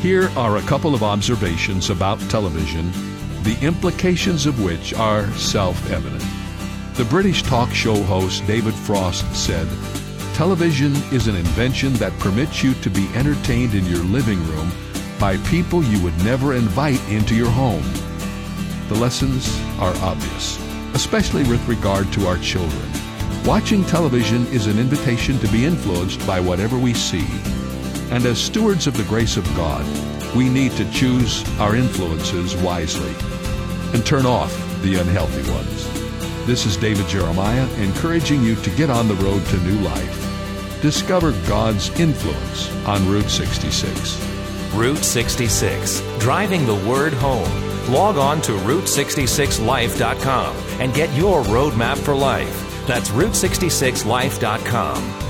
Here are a couple of observations about television, the implications of which are self evident. The British talk show host David Frost said, Television is an invention that permits you to be entertained in your living room by people you would never invite into your home. The lessons are obvious, especially with regard to our children. Watching television is an invitation to be influenced by whatever we see. And as stewards of the grace of God, we need to choose our influences wisely and turn off the unhealthy ones. This is David Jeremiah encouraging you to get on the road to new life. Discover God's influence on Route 66. Route 66, driving the word home. Log on to Route66Life.com and get your roadmap for life. That's Route66Life.com.